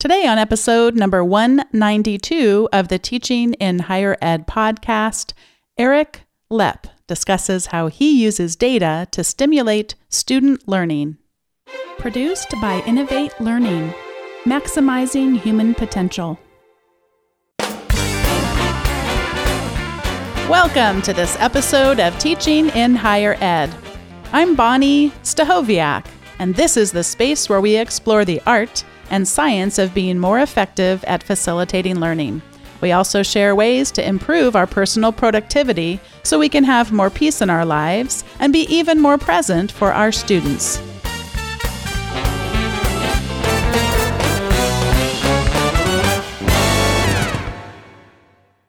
Today, on episode number 192 of the Teaching in Higher Ed podcast, Eric Lepp discusses how he uses data to stimulate student learning. Produced by Innovate Learning, maximizing human potential. Welcome to this episode of Teaching in Higher Ed. I'm Bonni Stachowiak, and this is the space where we explore the art and science of being more effective at facilitating learning. We also share ways to improve our personal productivity so we can have more peace in our lives and be even more present for our students.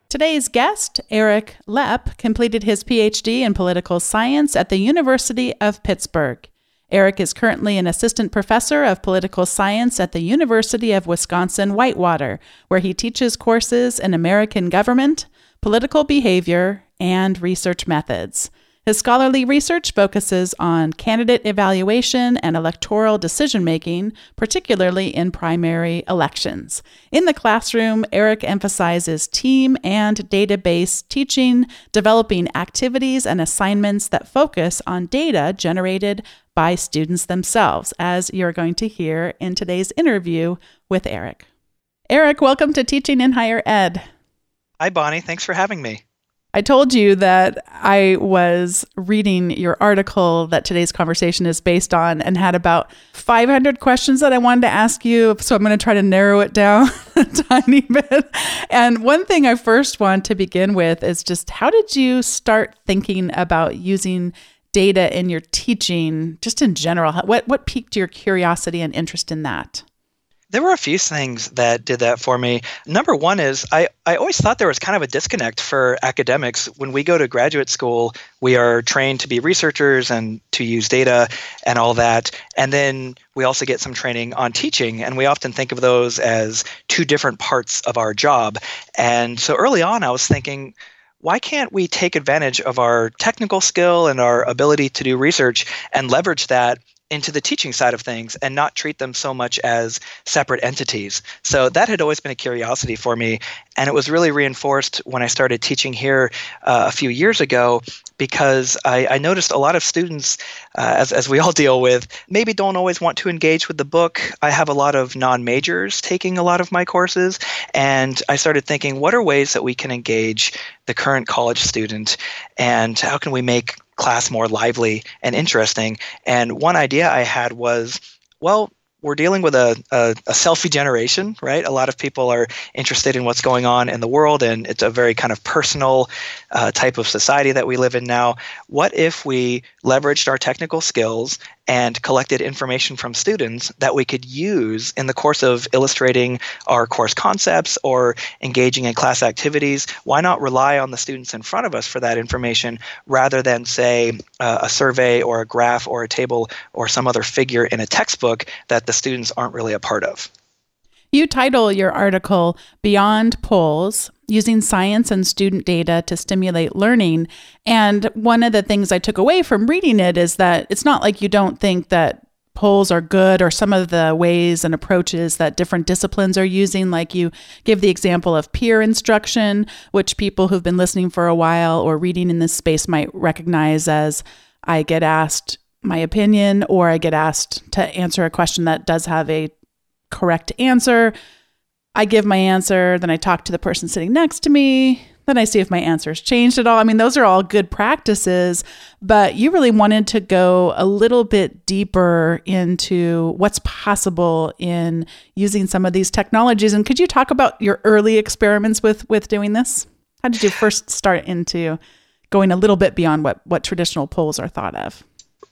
Today's guest, Eric Lepp, completed his PhD in political science at the University of Pittsburgh. Eric is currently an assistant professor of political science at the University of Wisconsin Whitewater, where he teaches courses in American government, political behavior, and research methods. His scholarly research focuses on candidate evaluation and electoral decision making, particularly in primary elections. In the classroom, Eric emphasizes team and database teaching, developing activities and assignments that focus on data generated by students themselves, as you're going to hear in today's interview with Eric. Eric, welcome to Teaching in Higher Ed. Hi, Bonni. Thanks for having me. I told you that I was reading your article that today's conversation is based on and had about 500 questions that I wanted to ask you. So I'm going to try to narrow it down a tiny bit. And one thing I first want to begin with is just how did you start thinking about using data in your teaching, just in general? What, what piqued your curiosity and interest in that? There were a few things that did that for me. Number one is I, I always thought there was kind of a disconnect for academics. When we go to graduate school, we are trained to be researchers and to use data and all that. And then we also get some training on teaching. And we often think of those as two different parts of our job. And so early on, I was thinking, why can't we take advantage of our technical skill and our ability to do research and leverage that into the teaching side of things and not treat them so much as separate entities. So that had always been a curiosity for me. And it was really reinforced when I started teaching here uh, a few years ago because I, I noticed a lot of students, uh, as, as we all deal with, maybe don't always want to engage with the book. I have a lot of non majors taking a lot of my courses. And I started thinking, what are ways that we can engage the current college student? And how can we make class more lively and interesting. And one idea I had was, well, we're dealing with a, a, a, selfie generation, right? A lot of people are interested in what's going on in the world, and it's a very kind of personal uh, type of society that we live in now. What if we leveraged our technical skills and collected information from students that we could use in the course of illustrating our course concepts or engaging in class activities. Why not rely on the students in front of us for that information rather than, say, uh, a survey or a graph or a table or some other figure in a textbook that the students aren't really a part of? You title your article Beyond Polls using science and student data to stimulate learning. And one of the things I took away from reading it is that it's not like you don't think that polls are good or some of the ways and approaches that different disciplines are using. Like you give the example of peer instruction, which people who've been listening for a while or reading in this space might recognize as I get asked my opinion or I get asked to answer a question that does have a correct answer I give my answer, then I talk to the person sitting next to me, then I see if my answer has changed at all. I mean, those are all good practices, but you really wanted to go a little bit deeper into what's possible in using some of these technologies. And could you talk about your early experiments with with doing this? How did you first start into going a little bit beyond what what traditional polls are thought of?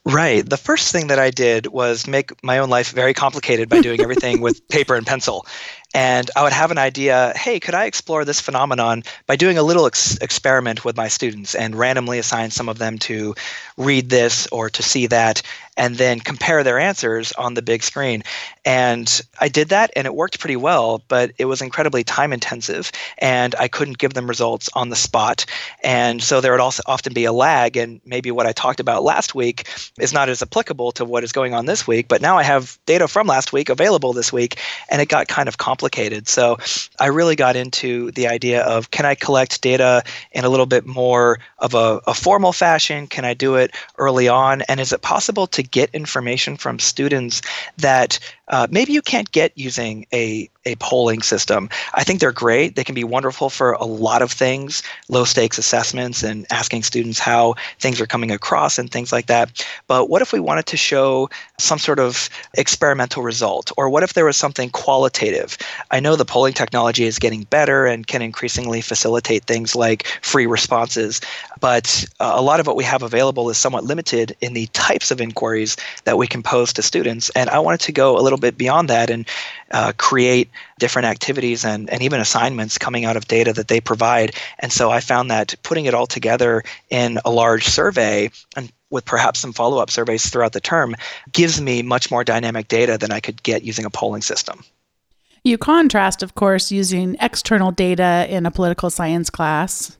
Right. The first thing that I did was make my own life very complicated by doing everything with paper and pencil. And I would have an idea hey, could I explore this phenomenon by doing a little ex- experiment with my students and randomly assign some of them to read this or to see that and then compare their answers on the big screen. And I did that and it worked pretty well, but it was incredibly time intensive and I couldn't give them results on the spot. And so there would also often be a lag. And maybe what I talked about last week is not as applicable to what is going on this week. But now I have data from last week available this week and it got kind of complicated. So I really got into the idea of can I collect data in a little bit more of a, a formal fashion? Can I do it early on? And is it possible to get information from students that uh, maybe you can't get using a, a polling system. I think they're great. They can be wonderful for a lot of things, low stakes assessments and asking students how things are coming across and things like that. But what if we wanted to show some sort of experimental result? Or what if there was something qualitative? I know the polling technology is getting better and can increasingly facilitate things like free responses, but uh, a lot of what we have available is somewhat limited in the types of inquiries that we can pose to students. And I wanted to go a little bit beyond that and uh, create different activities and, and even assignments coming out of data that they provide. And so I found that putting it all together in a large survey and with perhaps some follow up surveys throughout the term gives me much more dynamic data than I could get using a polling system. You contrast, of course, using external data in a political science class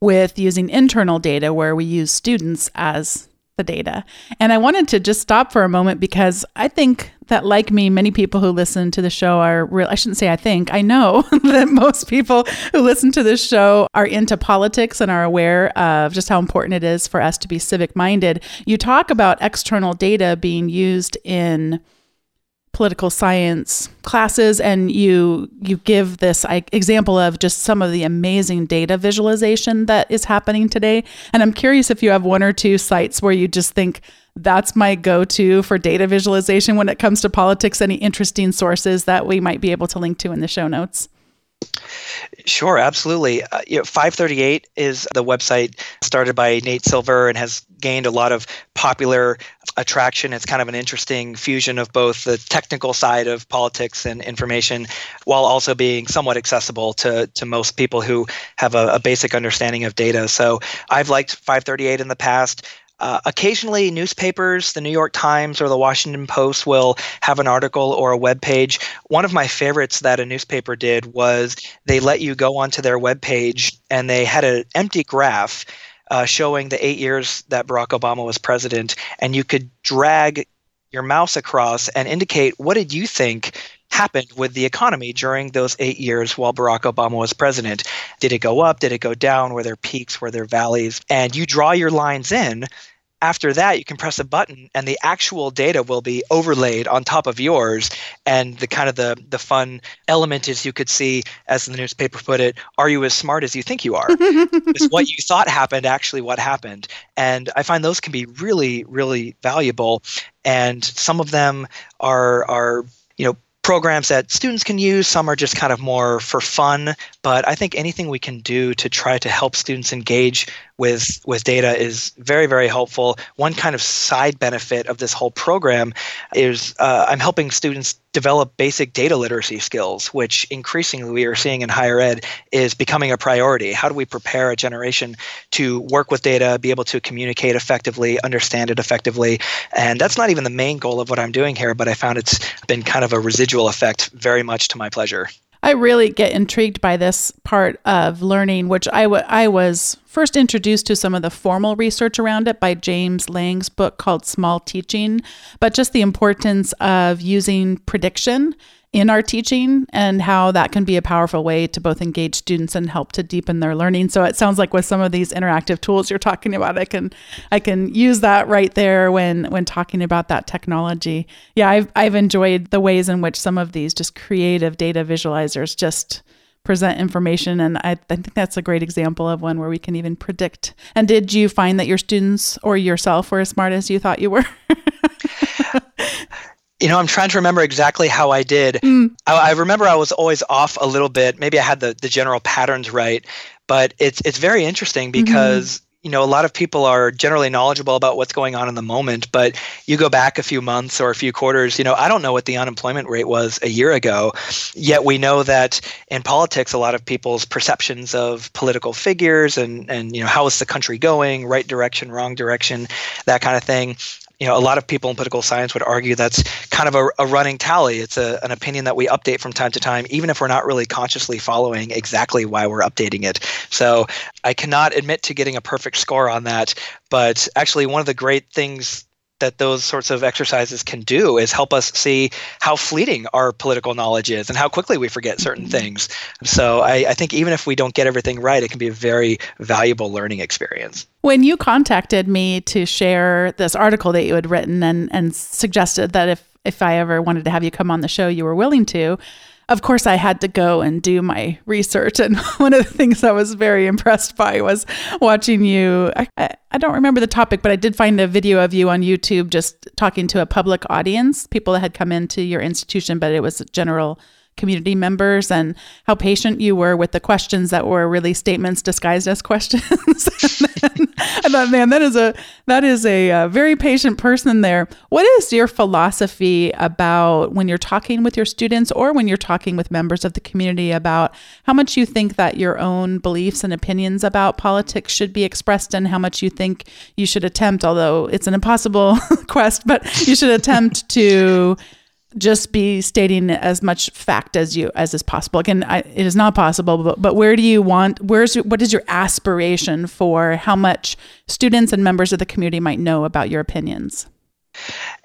with using internal data where we use students as the data. And I wanted to just stop for a moment because I think that, like me, many people who listen to the show are real. I shouldn't say I think, I know that most people who listen to this show are into politics and are aware of just how important it is for us to be civic minded. You talk about external data being used in political science classes and you you give this example of just some of the amazing data visualization that is happening today. And i'm curious if you have one or two sites where you just think that's my go-to for data visualization when it comes to politics any interesting sources that we might be able to link to in the show notes Sure, absolutely. Uh, you know, 538 is the website started by Nate Silver and has gained a lot of popular attraction. It's kind of an interesting fusion of both the technical side of politics and information while also being somewhat accessible to, to most people who have a, a basic understanding of data. So I've liked 538 in the past. Uh, occasionally, newspapers, the New York Times or the Washington Post, will have an article or a web page. One of my favorites that a newspaper did was they let you go onto their web page and they had an empty graph uh, showing the eight years that Barack Obama was president, and you could drag your mouse across and indicate what did you think happened with the economy during those eight years while Barack Obama was president. Did it go up? Did it go down? Were there peaks? Were there valleys? And you draw your lines in after that you can press a button and the actual data will be overlaid on top of yours and the kind of the the fun element is you could see as the newspaper put it are you as smart as you think you are is what you thought happened actually what happened and i find those can be really really valuable and some of them are are you know programs that students can use. Some are just kind of more for fun. But I think anything we can do to try to help students engage with with data is very very helpful. One kind of side benefit of this whole program is uh, I'm helping students develop basic data literacy skills, which increasingly we are seeing in higher ed is becoming a priority. How do we prepare a generation to work with data, be able to communicate effectively, understand it effectively? And that's not even the main goal of what I'm doing here, but I found it's been kind of a residual effect very much to my pleasure. I really get intrigued by this part of learning, which I, w- I was first introduced to some of the formal research around it by James Lang's book called Small Teaching, but just the importance of using prediction in our teaching and how that can be a powerful way to both engage students and help to deepen their learning. So it sounds like with some of these interactive tools you're talking about, I can I can use that right there when when talking about that technology. Yeah, I've I've enjoyed the ways in which some of these just creative data visualizers just present information and I, I think that's a great example of one where we can even predict and did you find that your students or yourself were as smart as you thought you were you know, I'm trying to remember exactly how I did. Mm. I, I, remember I was always off a little bit. Maybe I had the, the general patterns right, but it's it's very interesting mm-hmm. because mm-hmm. you know, a lot of people are generally knowledgeable about what's going on in the moment, but you go back a few months or a few quarters, you know, I don't know what the unemployment rate was a year ago. Yet we know that in politics, a lot of people's perceptions of political figures and, and you know, how is the country going, right direction, wrong direction, that kind of thing you know, a lot of people in political science would argue that's kind of a, a running tally. It's a, an opinion that we update from time to time, even if we're not really consciously following exactly why we're updating it. So I cannot admit to getting a perfect score on that. But actually, one of the great things that those sorts of exercises can do is help us see how fleeting our political knowledge is and how quickly we forget certain mm-hmm. things. So I, I, think even if we don't get everything right, it can be a very valuable learning experience. When you contacted me to share this article that you had written and, and suggested that if, if I ever wanted to have you come on the show, you were willing to, of course, I had to go and do my research. And one of the things I was very impressed by was watching you. I, I, don't remember the topic, but I did find a video of you on YouTube just talking to a public audience, people that had come into your institution, but it was general community members and how patient you were with the questions that were really statements disguised as questions. and I thought, man, that is a that is a, a, very patient person there. What is your philosophy about when you're talking with your students or when you're talking with members of the community about how much you think that your own beliefs and opinions about politics should be expressed and how much you think you should attempt, although it's an impossible quest, but you should attempt to just be stating as much fact as you as is possible. Again, I, it is not possible, but, but where do you want? Where's what is your aspiration for how much students and members of the community might know about your opinions?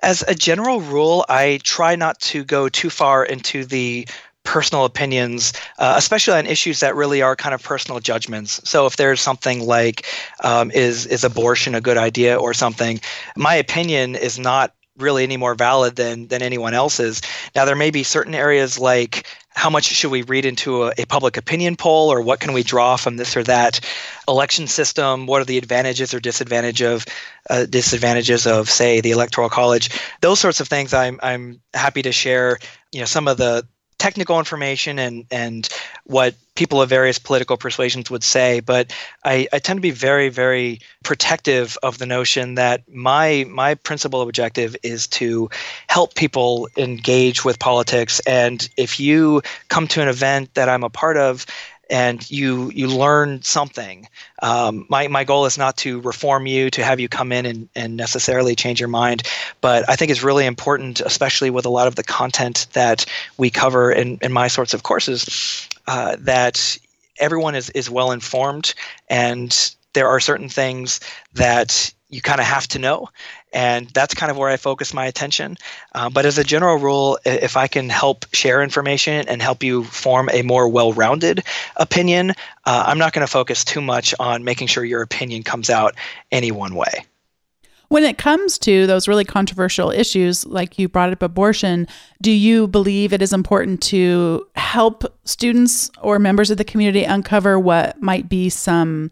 As a general rule, I try not to go too far into the personal opinions, uh, especially on issues that really are kind of personal judgments. So if there's something like um, is is abortion a good idea or something, my opinion is not really any more valid than than anyone else's. Now there may be certain areas like how much should we read into a, a, public opinion poll or what can we draw from this or that election system what are the advantages or disadvantage of uh, disadvantages of say the electoral college those sorts of things i'm i'm happy to share you know some of the technical information and and what people of various political persuasions would say, but I, I, tend to be very, very protective of the notion that my my principal objective is to help people engage with politics. And if you come to an event that I'm a part of and you you learn something. Um, my my goal is not to reform you, to have you come in and, and necessarily change your mind, but I think it's really important, especially with a lot of the content that we cover in, in my sorts of courses, uh, that everyone is, is well informed and there are certain things that you kind of have to know and that's kind of where i focus my attention. Uh, but as a general rule if i can help share information and help you form a more well-rounded opinion uh, i'm not going to focus too much on making sure your opinion comes out any one way. When it comes to those really controversial issues, like you brought up abortion, do you believe it is important to help students or members of the community uncover what might be some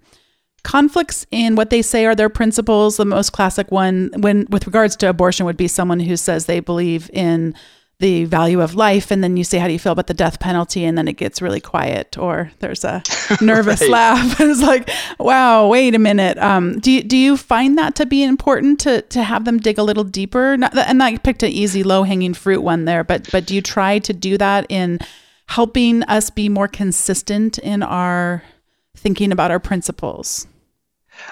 conflicts in what they say are their principles. The most classic one, when with regards to abortion, would be someone who says they believe in the value of life, and then you say, "How do you feel about the death penalty?" And then it gets really quiet, or there's a nervous right. laugh. it's like, "Wow, wait a minute." Um, do you, do you find that to be important to to have them dig a little deeper? Not, and I picked an easy, low hanging fruit one there, but but do you try to do that in helping us be more consistent in our thinking about our principles?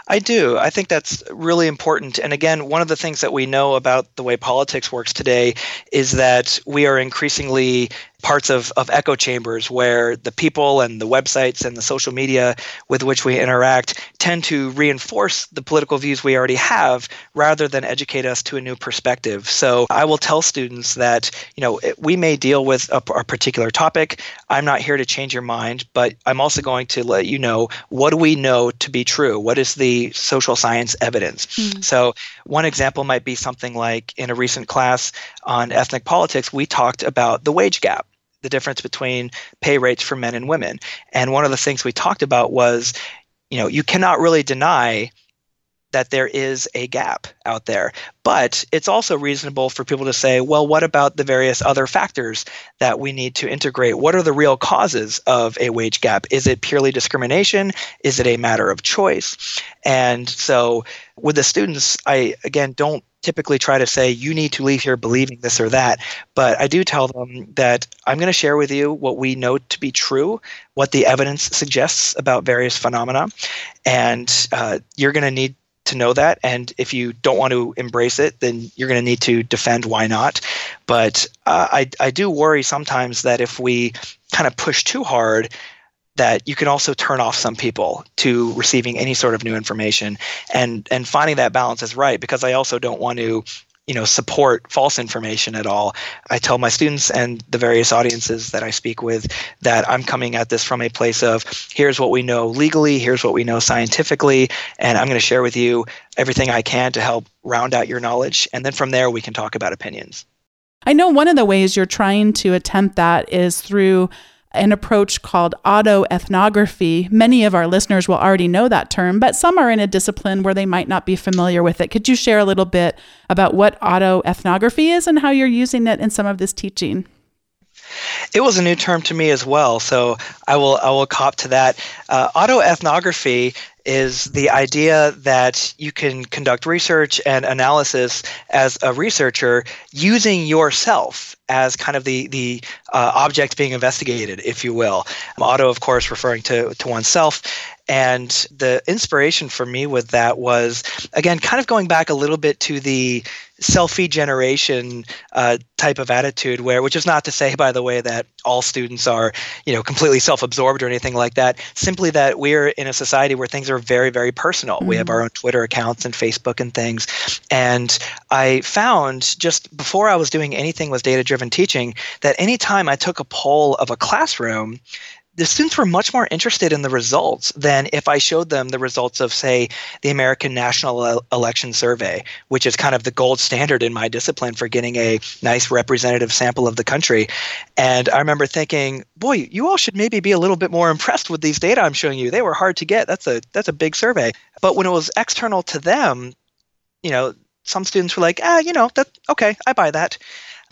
I do. I think that's really important. And again, one of the things that we know about the way politics works today is that we are increasingly parts of, of echo chambers where the people and the websites and the social media with which we interact tend to reinforce the political views we already have rather than educate us to a new perspective. So I will tell students that, you know, we may deal with a, a particular topic. I'm not here to change your mind, but I'm also going to let you know what do we know to be true? What is the social science evidence? Mm. So one example might be something like in a recent class on ethnic politics, we talked about the wage gap the difference between pay rates for men and women. And one of the things we talked about was, you know, you cannot really deny that there is a gap out there. But it's also reasonable for people to say, well, what about the various other factors that we need to integrate? What are the real causes of a wage gap? Is it purely discrimination? Is it a matter of choice? And so with the students, I again don't typically try to say you need to leave here believing this or that but i do tell them that i'm going to share with you what we know to be true what the evidence suggests about various phenomena and uh, you're going to need to know that. And if you don't want to embrace it, then you're going to need to defend why not. But uh, I, I do worry sometimes that if we kind of push too hard, that you can also turn off some people to receiving any sort of new information and and finding that balance is right because i also don't want to you know support false information at all. I tell my students and the various audiences that i speak with that i'm coming at this from a place of here's what we know legally here's what we know scientifically and i'm going to share with you everything i can to help round out your knowledge and then from there we can talk about opinions. I know one of the ways you're trying to attempt that is through an approach called autoethnography. Many of our listeners will already know that term, but some are in a discipline where they might not be familiar with it. Could you share a little bit about what autoethnography is and how you're using it in some of this teaching? It was a new term to me as well, so I will I will cop to that. Uh, autoethnography is the idea that you can conduct research and analysis as a researcher using yourself as kind of the the uh, object being investigated, if you will. Auto, of course, referring to to oneself, and the inspiration for me with that was again kind of going back a little bit to the selfie generation uh, type of attitude where which is not to say by the way that all students are you know completely self-absorbed or anything like that simply that we're in a society where things are very very personal mm-hmm. we have mm-hmm. our own twitter accounts and facebook and things and i found just before i was doing anything with data driven teaching that anytime i took a poll of a classroom the students were much more interested in the results than if I showed them the results of, say, the American National Election Survey, which is kind of the gold standard in my discipline for getting a nice representative sample of the country. And I remember thinking, boy, you all should maybe be a little bit more impressed with these data I'm showing you. They were hard to get. That's a that's a big survey. But when it was external to them, you know, some students were like, ah, you know, that okay, I buy that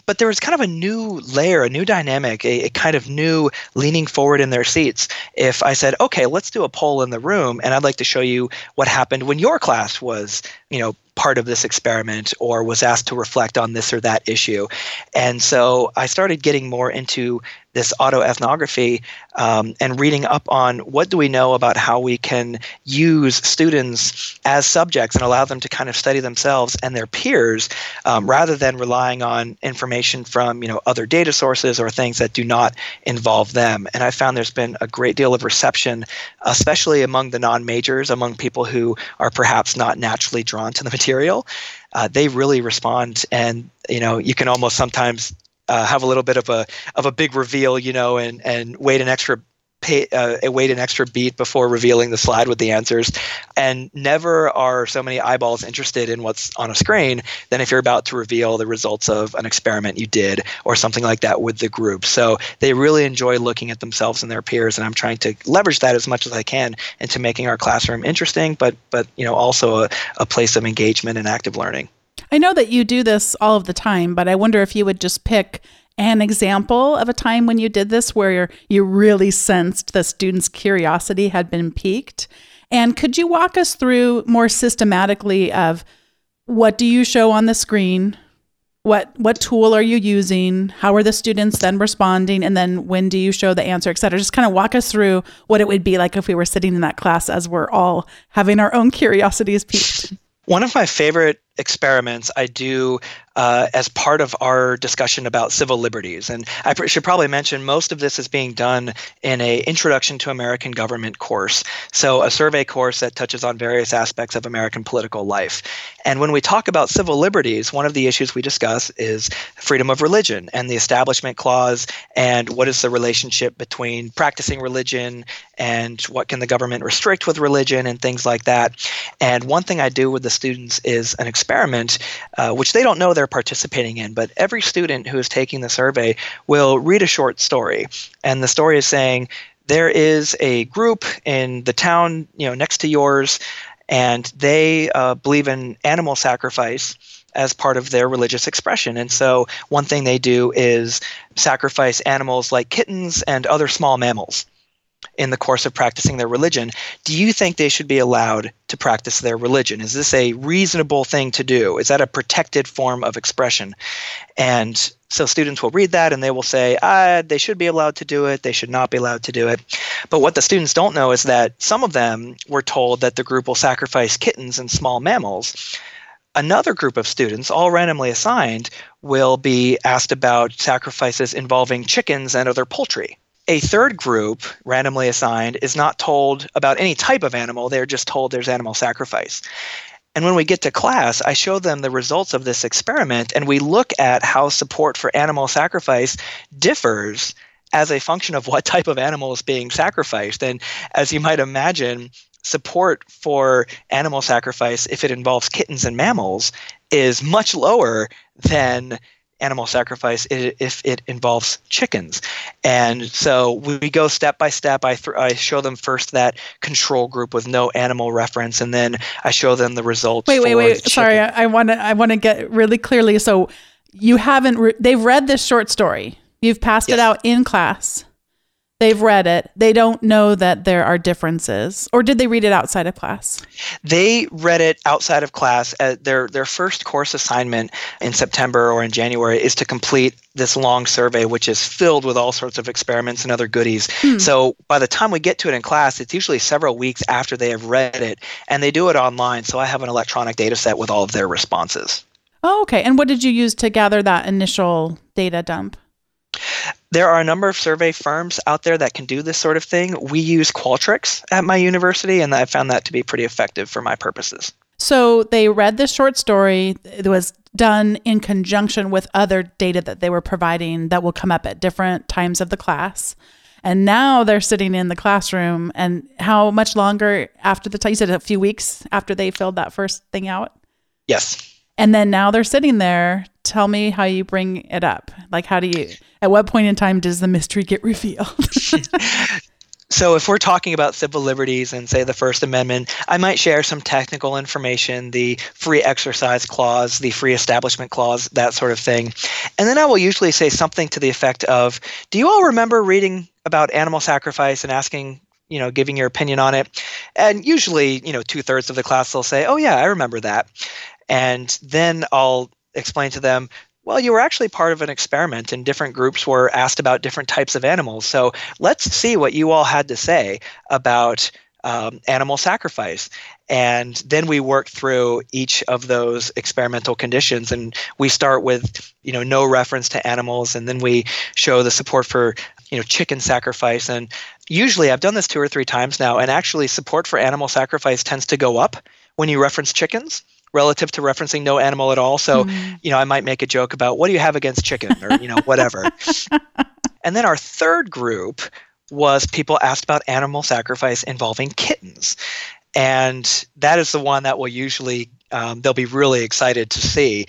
but there was kind of a new layer, a new dynamic, a, a, kind of new leaning forward in their seats. If I said, okay, let's do a poll in the room, and I'd like to show you what happened when your class was, you know, part of this experiment or was asked to reflect on this or that issue. And so I started getting more into this autoethnography um, and reading up on what do we know about how we can use students as subjects and allow them to kind of study themselves and their peers um, rather than relying on information from you know other data sources or things that do not involve them and i found there's been a great deal of reception especially among the non-majors among people who are perhaps not naturally drawn to the material uh, they really respond. And you know you can almost sometimes uh, have a little bit of a of a big reveal, you know, and and wait an extra pay, uh, wait an extra beat before revealing the slide with the answers. And never are so many eyeballs interested in what's on a screen than if you're about to reveal the results of an experiment you did or something like that with the group. So they really enjoy looking at themselves and their peers, and I'm trying to leverage that as much as I can into making our classroom interesting, but but you know also a, a place of engagement and active learning. I know that you do this all of the time, but I wonder if you would just pick an example of a time when you did this where you really sensed the students' curiosity had been piqued. And could you walk us through more systematically of what do you show on the screen? What what tool are you using? How are the students then responding? And then when do you show the answer, et cetera? Just kind of walk us through what it would be like if we were sitting in that class as we're all having our own curiosities piqued. One of my favorite experiments I do uh, as part of our discussion about civil liberties. And I pr- should probably mention most of this is being done in a Introduction to American Government course, so a survey course that touches on various aspects of American political life. And when we talk about civil liberties, one of the issues we discuss is freedom of religion and the Establishment Clause, and what is the relationship between practicing religion and what can the government restrict with religion and things like that. And one thing I do with the students is an experiment, uh, which they don't know they're participating in. But every student who is taking the survey will read a short story, and the story is saying there is a group in the town, you know, next to yours and they uh, believe in animal sacrifice as part of their religious expression. And so, one thing they do is sacrifice animals like kittens and other small mammals in the course of practicing their religion. Do you think they should be allowed to practice their religion? Is this a reasonable thing to do? Is that a protected form of expression? And so students will read that and they will say, ah, they should be allowed to do it, they should not be allowed to do it. But what the students don't know is that some of them were told that the group will sacrifice kittens and small mammals. Another group of students, all randomly assigned, will be asked about sacrifices involving chickens and other poultry. A third group, randomly assigned, is not told about any type of animal, they're just told there's animal sacrifice. And when we get to class, I show them the results of this experiment and we look at how support for animal sacrifice differs as a function of what type of animal is being sacrificed. And as you might imagine, support for animal sacrifice, if it involves kittens and mammals, is much lower than animal sacrifice if it involves chickens. And so we go step by step. I, th- I show them first that control group with no animal reference, and then I show them the results. Wait, wait, wait. Sorry, I want to I want to get really clearly. So you haven't re- they've read this short story. You've passed yes. it out in class. They've read it. They don't know that there are differences. Or did they read it outside of class? They read it outside of class. Uh, their their first course assignment in September or in January is to complete this long survey which is filled with all sorts of experiments and other goodies. Hmm. So by the time we get to it in class, it's usually several weeks after they have read it and they do it online. So I have an electronic data set with all of their responses. Oh, okay. And what did you use to gather that initial data dump? There are a number of survey firms out there that can do this sort of thing. We use Qualtrics at my university, and I found that to be pretty effective for my purposes. So they read this short story. It was done in conjunction with other data that they were providing that will come up at different times of the class. And now they're sitting in the classroom. And how much longer after the time? You said a few weeks after they filled that first thing out? Yes. And then now they're sitting there. Tell me how you bring it up. Like, how do you, at what point in time does the mystery get revealed? So, if we're talking about civil liberties and, say, the First Amendment, I might share some technical information, the free exercise clause, the free establishment clause, that sort of thing. And then I will usually say something to the effect of Do you all remember reading about animal sacrifice and asking, you know, giving your opinion on it? And usually, you know, two thirds of the class will say, Oh, yeah, I remember that. And then I'll explain to them, well, you were actually part of an experiment, and different groups were asked about different types of animals. So let's see what you all had to say about um, animal sacrifice. And then we work through each of those experimental conditions, and we start with you know no reference to animals, and then we show the support for you know chicken sacrifice. And usually, I've done this two or three times now, and actually, support for animal sacrifice tends to go up when you reference chickens relative to referencing no animal at all. So, mm. you know, I might make a joke about what do you have against chicken or, you know, whatever. and then our third group was people asked about animal sacrifice involving kittens. And that is the one that will usually, um, they'll be really excited to see.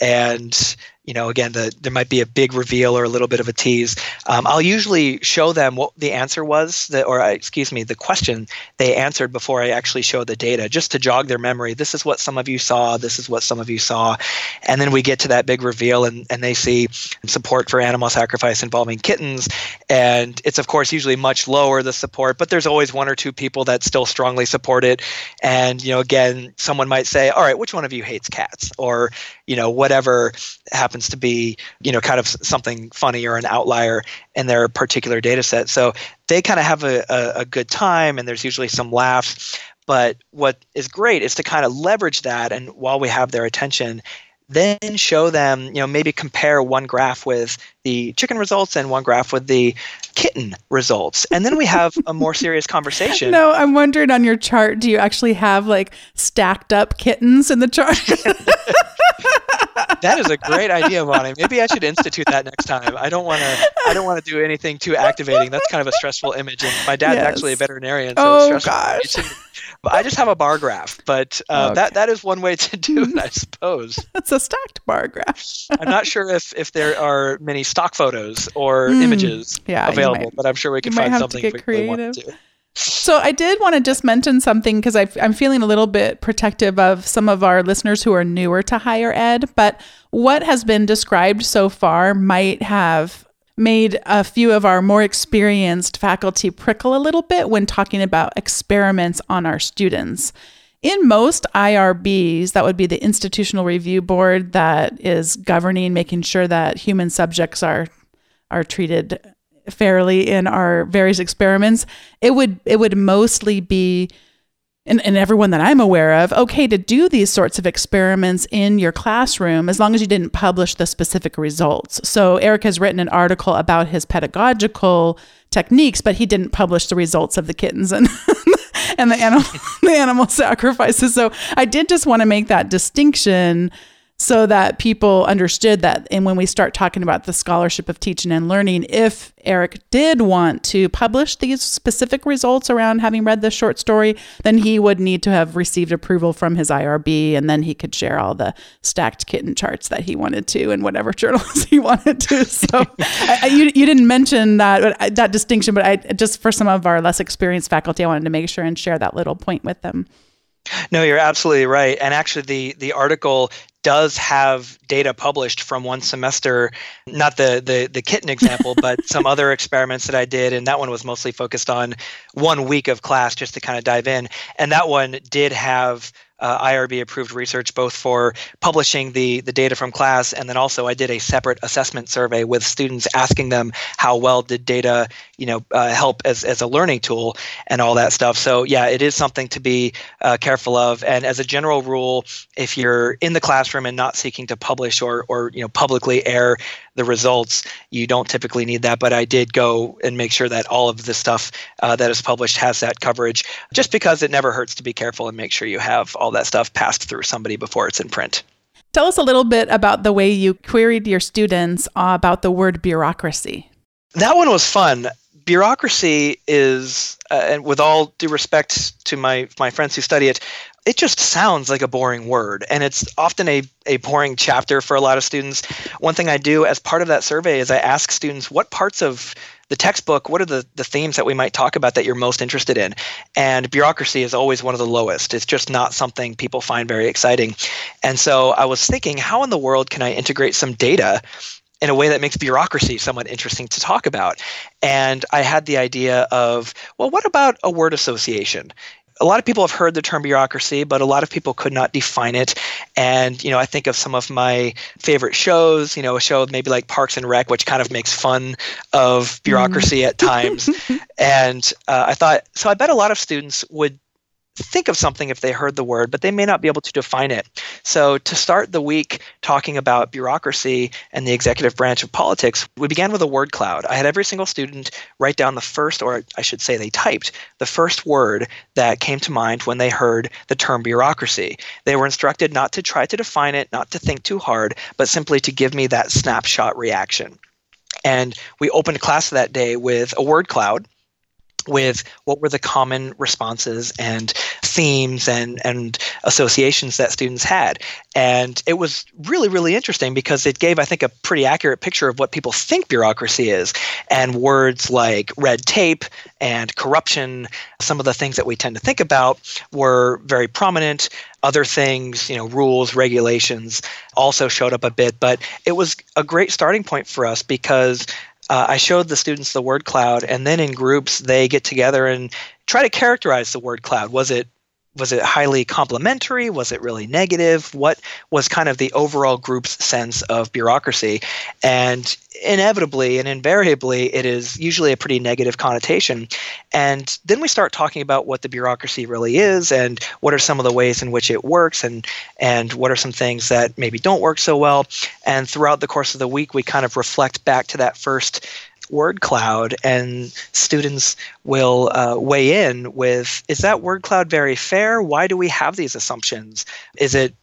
And you know, again, the, there might be a big reveal or a little bit of a tease. Um, I'll usually show them what the answer was, that, or uh, excuse me, the question they answered before I actually show the data, just to jog their memory. This is what some of you saw. This is what some of you saw, and then we get to that big reveal, and, and they see support for animal sacrifice involving kittens, and it's of course usually much lower the support, but there's always one or two people that still strongly support it, and you know, again, someone might say, all right, which one of you hates cats, or you know, whatever happens to be, you know, kind of something funny or an outlier in their particular data set. So they kind of have a, a, a good time and there's usually some laughs. But what is great is to kind of leverage that and while we have their attention, then show them, you know, maybe compare one graph with the chicken results and one graph with the kitten results. And then we have a more serious conversation. No, I'm wondering on your chart, do you actually have like stacked up kittens in the chart? that is a great idea, Bonni. Maybe I should institute that next time. I don't want to. I don't want to do anything too activating. That's kind of a stressful image. And my dad's yes. actually a veterinarian, so oh, it's stressful. Oh gosh. I just have a bar graph, but uh, okay. that that is one way to do it, I suppose. It's a stacked bar graph. I'm not sure if if there are many stock photos or mm, images yeah, available, might, but I'm sure we can find something if we really want to. So I did want to just mention something because I'm feeling a little bit protective of some of our listeners who are newer to higher ed. But what has been described so far might have made a few of our more experienced faculty prickle a little bit when talking about experiments on our students. In most IRBs, that would be the institutional review board that is governing, making sure that human subjects are are treated fairly in our various experiments. It would it would mostly be and, and everyone that I'm aware of, okay to do these sorts of experiments in your classroom as long as you didn't publish the specific results. So Eric has written an article about his pedagogical techniques, but he didn't publish the results of the kittens and and the animal the animal sacrifices. So I did just want to make that distinction so that people understood that. And when we start talking about the scholarship of teaching and learning, if Eric did want to publish these specific results around having read the short story, then he would need to have received approval from his IRB, and then he could share all the stacked kitten charts that he wanted to in whatever journals he wanted to. So I, you, you didn't mention that that distinction, but I just for some of our less experienced faculty, I wanted to make sure and share that little point with them. No, you're absolutely right. And actually, the the article does have data published from one semester not the the, the kitten example but some other experiments that i did and that one was mostly focused on one week of class just to kind of dive in. And that one did have uh, IRB approved research, both for publishing the, the data from class and then also I did a separate assessment survey with students asking them how well did data you know uh, help as, as a learning tool and all that stuff. So yeah, it is something to be uh, careful of. And as a general rule, if you're in the classroom and not seeking to publish or or you know publicly air the results, you don't typically need that. But I did go and make sure that all of the stuff uh, that is published has that coverage, just because it never hurts to be careful and make sure you have all that stuff passed through somebody before it's in print. Tell us a little bit about the way you queried your students uh, about the word bureaucracy. That one was fun. Bureaucracy is, uh, and with all due respect to my my friends who study it, it just sounds like a boring word and it's often a, a boring chapter for a lot of students one thing i do as part of that survey is i ask students what parts of the textbook what are the, the themes that we might talk about that you're most interested in and bureaucracy is always one of the lowest it's just not something people find very exciting and so i was thinking how in the world can i integrate some data in a way that makes bureaucracy somewhat interesting to talk about. And I had the idea of, well, what about a word association? A lot of people have heard the term bureaucracy, but a lot of people could not define it. And you know, I think of some of my favorite shows. You know, a show maybe like Parks and Rec, which kind of makes fun of bureaucracy mm. at times. and uh, I thought, so I bet a lot of students would think of something if they heard the word, but they may not be able to define it. So, to start the week talking about bureaucracy and the executive branch of politics, we began with a word cloud. I had every single student write down the first, or I should say, they typed the first word that came to mind when they heard the term bureaucracy. They were instructed not to try to define it, not to think too hard, but simply to give me that snapshot reaction. And we opened class that day with a word cloud with what were the common responses and themes and, and associations that students had. And it was really, really interesting because it gave, I think, a pretty accurate picture of what people think bureaucracy is. And words like red tape and corruption, some of the things that we tend to think about, were very prominent. Other things, you know, rules, regulations also showed up a bit. But it was a great starting point for us because uh, I showed the students the word cloud, and then in groups they get together and try to characterize the word cloud. Was it was it highly complimentary? Was it really negative? What was kind of the overall group's sense of bureaucracy? And inevitably and invariably, it is usually a pretty negative connotation. And then we start talking about what the bureaucracy really is and what are some of the ways in which it works and, and what are some things that maybe don't work so well. And throughout the course of the week, we kind of reflect back to that first word cloud, and students will uh, weigh in with is that word cloud very fair? Why do we have these assumptions? Is it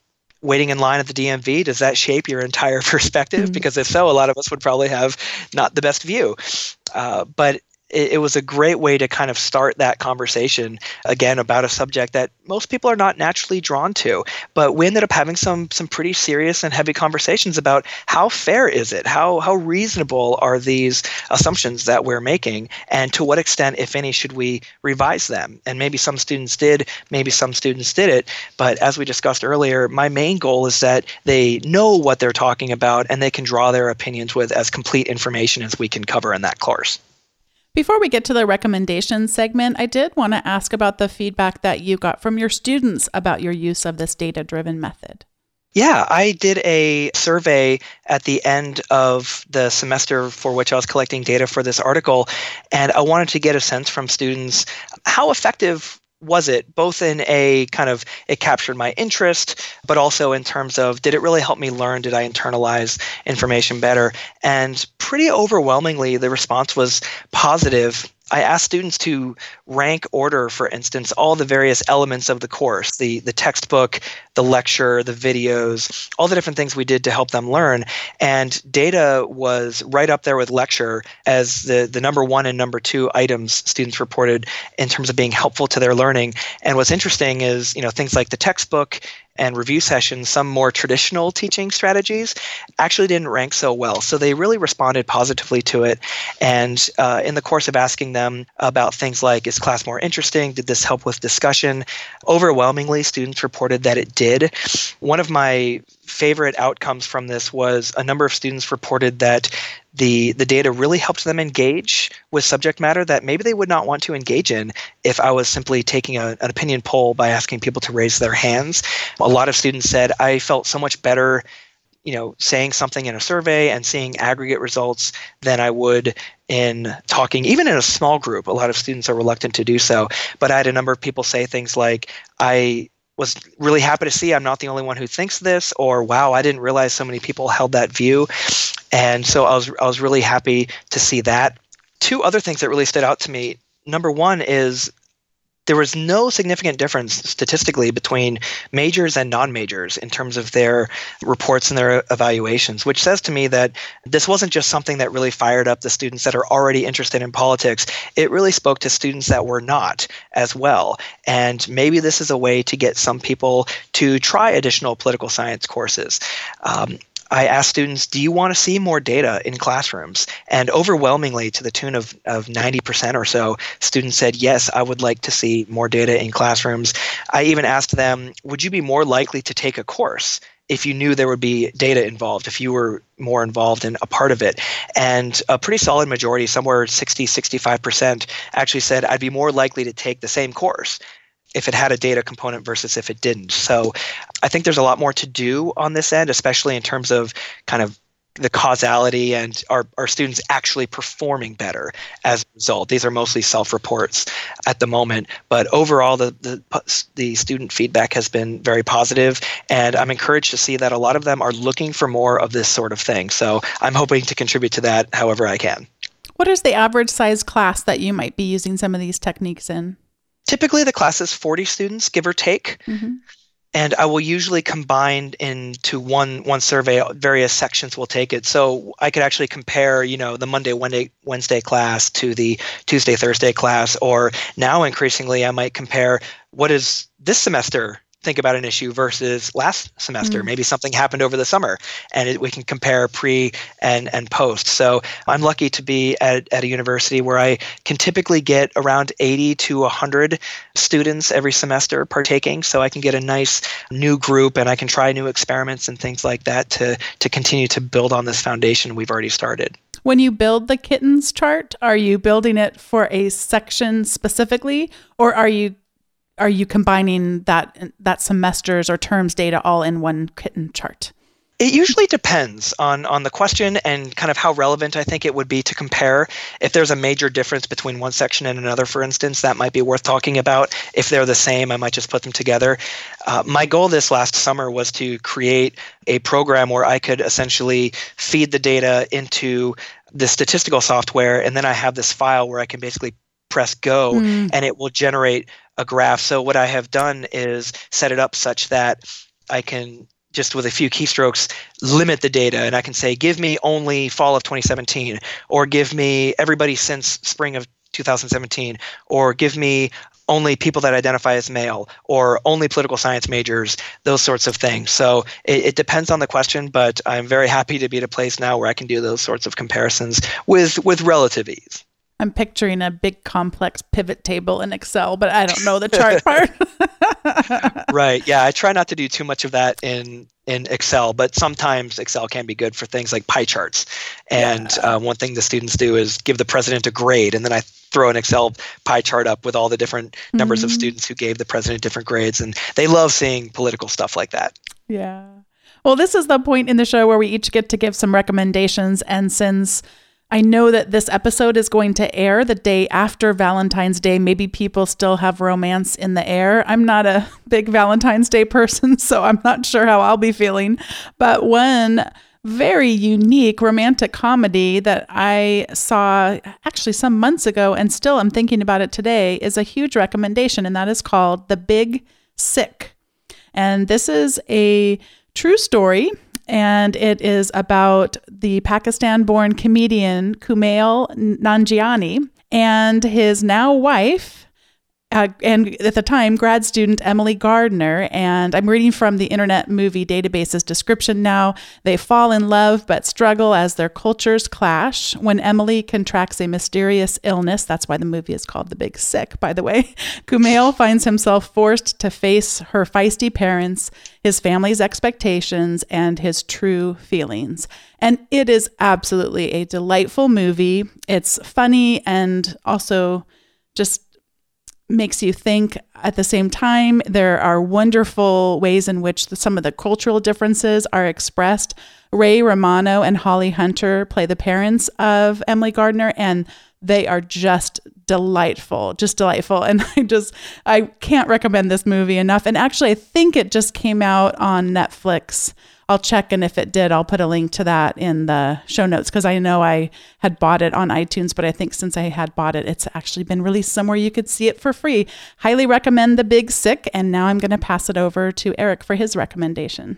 waiting in line at the DMV, does that shape your entire perspective? Mm-hmm. Because if so, a lot of us would probably have not the best view. Uh, but it, it, was a great way to kind of start that conversation again about a subject that most people are not naturally drawn to. But we ended up having some some pretty serious and heavy conversations about how fair is it, how how reasonable are these assumptions that we're making, and to what extent, if any, should we revise them? And maybe some students did, maybe some students did it. But as we discussed earlier, my main goal is that they know what they're talking about and they can draw their opinions with as complete information as we can cover in that course. Before we get to the recommendations segment, I did want to ask about the feedback that you got from your students about your use of this data driven method. Yeah, I did a survey at the end of the semester for which I was collecting data for this article, and I wanted to get a sense from students how effective was it both in a kind of it captured my interest but also in terms of did it really help me learn? Did i internalize information better? And pretty overwhelmingly the response was positive I asked students to rank order, for instance, all the various elements of the course the, the textbook, the lecture, the videos, all the different things we did to help them learn. And data was right up there with lecture as the, the number one and number two items students reported in terms of being helpful to their learning. And what's interesting is, you know, things like the textbook and review sessions, some more traditional teaching strategies actually didn't rank so well. So they really responded positively to it. And uh, in the course of asking them about things like, is class more interesting? Did this help with discussion? Overwhelmingly, students reported that it did. One of my favorite outcomes from this was a number of students reported that the the data really helped them engage with subject matter that maybe they would not want to engage in if I was simply taking a, an opinion poll by asking people to raise their hands. A lot of students said I felt so much better you know saying something in a survey and seeing aggregate results than I would in talking even in a small group a lot of students are reluctant to do so but I had a number of people say things like I was really happy to see I'm not the only one who thinks this, or wow, I didn't realize so many people held that view. And so I was I was really happy to see that. Two other things that really stood out to me. Number one is there was no significant difference statistically between majors and non-majors in terms of their reports and their evaluations, which says to me that this wasn't just something that really fired up the students that are already interested in politics. It really spoke to students that were not as well. And maybe this is a way to get some people to try additional political science courses. Um, I asked students, do you want to see more data in classrooms? And overwhelmingly, to the tune of, of 90% or so, students said, yes, I would like to see more data in classrooms. I even asked them, would you be more likely to take a course if you knew there would be data involved, if you were more involved in a part of it. And a pretty solid majority, somewhere 60, 65%, actually said, I'd be more likely to take the same course if it had a data component versus if it didn't. So I think there's a lot more to do on this end, especially in terms of kind of the causality and are, our students actually performing better as a result. These are mostly self-reports at the moment, but overall the, the, the student feedback has been very positive and I'm encouraged to see that a lot of them are looking for more of this sort of thing. So I'm hoping to contribute to that however I can. What is the average size class that you might be using some of these techniques in? Typically the class is 40 students give or take. Mm-hmm. and i will usually combine into one one survey. Various sections will take it. So i could actually compare you know the monday wednesday wednesday class to the tuesday thursday class or now increasingly i might compare what is this semester think about an issue versus last semester. Mm. Maybe something happened over the summer and it, we can compare pre and, and post. So I'm lucky to be at, at a university where I can typically get around 80 to 100 students every semester partaking. So I can get a nice new group and I can try new experiments and things like that to, to continue to build on this foundation we've already started. When you build the kittens chart, are you building it for a section specifically, or are you are you combining that that semester's or terms data all in one kitten chart? It usually depends on on the question and kind of how relevant I think it would be to compare. If there's a major difference between one section and another, for instance, that might be worth talking about. If they're the same, I might just put them together. Uh, my goal this last summer was to create a program where I could essentially feed the data into the statistical software, and then I have this file where I can basically press go mm. and it will generate a graph. So what I have done is set it up such that I can just with a few keystrokes limit the data and I can say give me only fall of 2017 or give me everybody since spring of 2017, or give me only people that identify as male or only political science majors, those sorts of things. So it, it, depends on the question, but I'm very happy to be at a place now where I can do those sorts of comparisons with, with relative ease. I'm picturing a big complex pivot table in Excel, but I don't know the chart part. right. Yeah. I try not to do too much of that in in Excel, but sometimes Excel can be good for things like pie charts. And yeah. uh, one thing the students do is give the president a grade, and then I throw an Excel pie chart up with all the different mm-hmm. numbers of mm-hmm. students who gave the president different grades, and they love seeing political stuff like that. Yeah. Well, this is the point in the show where we each get to give some recommendations, and since I know that this episode is going to air the day after Valentine's Day. Maybe people still have romance in the air. I'm not a big Valentine's Day person, so I'm not sure how I'll be feeling. But one very unique romantic comedy that I saw actually some months ago and still I'm thinking about it today is a huge recommendation, and that is called The Big Sick. And this is a true story and it is about the Pakistan born comedian Kumail Nanjiani and his now wife, uh, and at the time, grad student Emily Gardner. And I'm reading from the Internet Movie Database's description now. They fall in love but struggle as their cultures clash. When Emily contracts a mysterious illness, that's why the movie is called The Big Sick, by the way, Kumail finds himself forced to face her feisty parents, his family's expectations, and his true feelings. And it is absolutely a delightful movie. It's funny and also just makes you think at the same time. There are wonderful ways in which the, some of the cultural differences are expressed. Ray Romano and Holly Hunter play the parents of Emily Gardner, and they are just delightful, just delightful. And I just, I can't recommend this movie enough. And actually, I think it just came out on Netflix I'll check, and if it did, I'll put a link to that in the show notes because I know I had bought it on iTunes, but I think since I had bought it, it's actually been released somewhere you could see it for free. Highly recommend The Big Sick, and now I'm going to pass it over to Eric for his recommendation.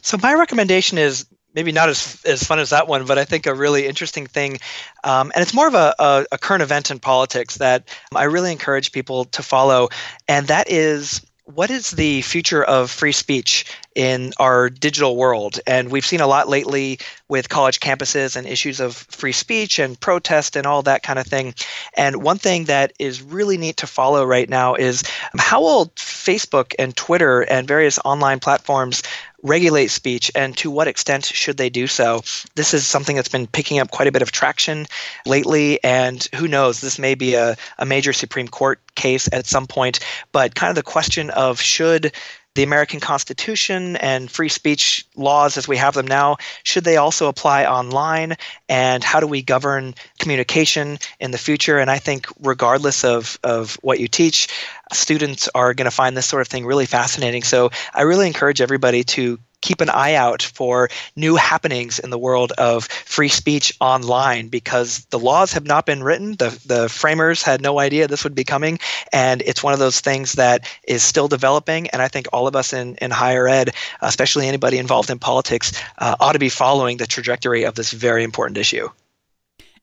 So my recommendation is maybe not as, as fun as that one, but I think a really interesting thing. Um, and it's more of a, a, a, current event in politics that I really encourage people to follow. And that is what is the future of free speech in our digital world? And we've seen a lot lately with college campuses and issues of free speech and protest and all that kind of thing. And one thing that is really neat to follow right now is how will Facebook and Twitter and various online platforms regulate speech and to what extent should they do so? This is something that's been picking up quite a bit of traction lately, and who knows, this may be a, a major Supreme Court case at some point. But kind of the question of should the American Constitution and free speech laws as we have them now, should they also apply online? And how do we govern communication in the future? And I think, regardless of, of what you teach, students are going to find this sort of thing really fascinating. So I really encourage everybody to keep an eye out for new happenings in the world of free speech online because the laws have not been written. The, the framers had no idea this would be coming. And it's one of those things that is still developing. And I think all of us in, in higher ed, especially anybody involved in politics, uh, ought to be following the trajectory of this very important issue.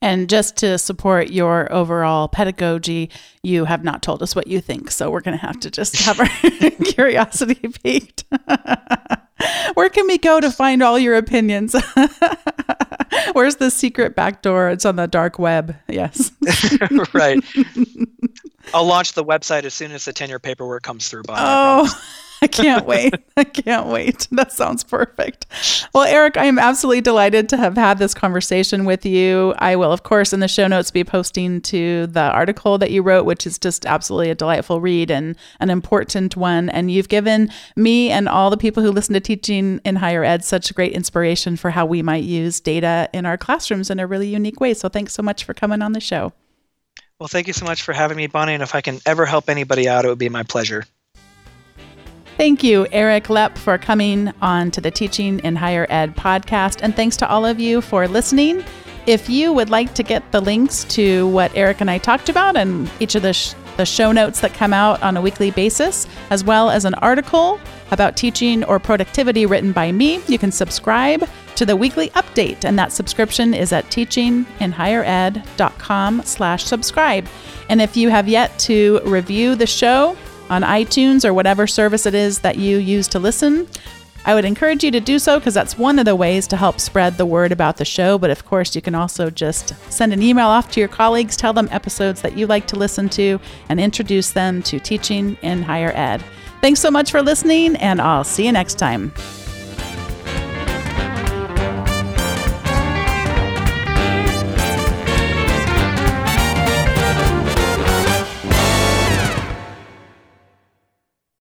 And just to support your overall pedagogy, you have not told us what you think. So we're going to have to just have our curiosity piqued. Where can we go to find all your opinions? Where's the secret back door? It's on the dark web. Yes. right. I'll launch the website as soon as the tenure paperwork comes through. Bonni, oh. I can't wait. I can't wait. That sounds perfect. Well, Eric, I am absolutely delighted to have had this conversation with you. I will, of course, in the show notes be posting to the article that you wrote, which is just absolutely a delightful read and an important one. And you've given me and all the people who listen to teaching in higher ed such great inspiration for how we might use data in our classrooms in a really unique way. So thanks so much for coming on the show. Well, thank you so much for having me, Bonni. And if I can ever help anybody out, it would be my pleasure. Thank you, Eric Lepp, for coming on to the Teaching in Higher Ed podcast. And thanks to all of you for listening. If you would like to get the links to what Eric and I talked about and each of the, sh- the show notes that come out on a weekly basis, as well as an article about teaching or productivity written by me, you can subscribe to the weekly update, and that subscription is at teachinginhighered.com slash subscribe. And if you have yet to review the show on iTunes or whatever service it is that you use to listen, I would encourage you to do so because that's one of the ways to help spread the word about the show. But of course, you can also just send an email off to your colleagues, tell them episodes that you like to listen to, and introduce them to teaching in higher ed. Thanks so much for listening, and I'll see you next time.